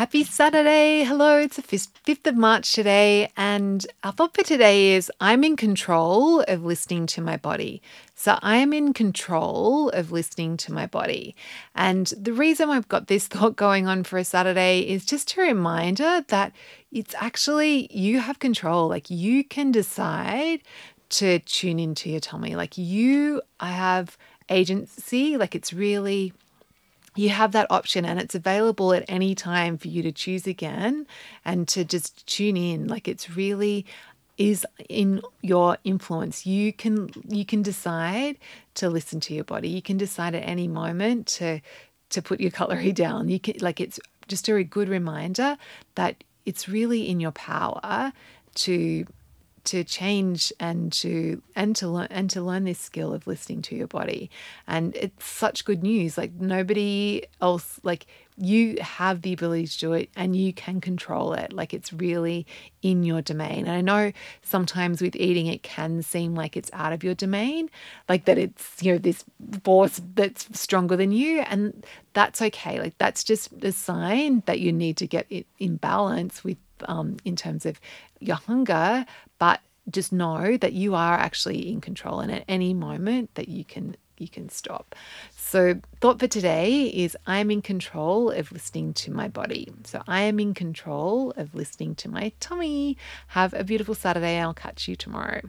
Happy Saturday. Hello, it's the 5th of March today, and our thought for today is I'm in control of listening to my body. So I am in control of listening to my body. And the reason I've got this thought going on for a Saturday is just a reminder that it's actually you have control. Like you can decide to tune into your tummy. Like you I have agency. Like it's really you have that option and it's available at any time for you to choose again and to just tune in. Like it's really is in your influence. You can you can decide to listen to your body. You can decide at any moment to to put your cutlery down. You can like it's just a good reminder that it's really in your power to to change and to and to learn and to learn this skill of listening to your body. And it's such good news like nobody else like you have the ability to do it and you can control it. Like it's really in your domain. And i know sometimes with eating it can seem like it's out of your domain like that it's you know this force that's stronger than you and that's okay. Like that's just a sign that you need to get it in balance with um, in terms of your hunger, but just know that you are actually in control and at any moment that you can you can stop. So, thought for today is I'm in control of listening to my body. So, I am in control of listening to my tummy. Have a beautiful Saturday. I'll catch you tomorrow.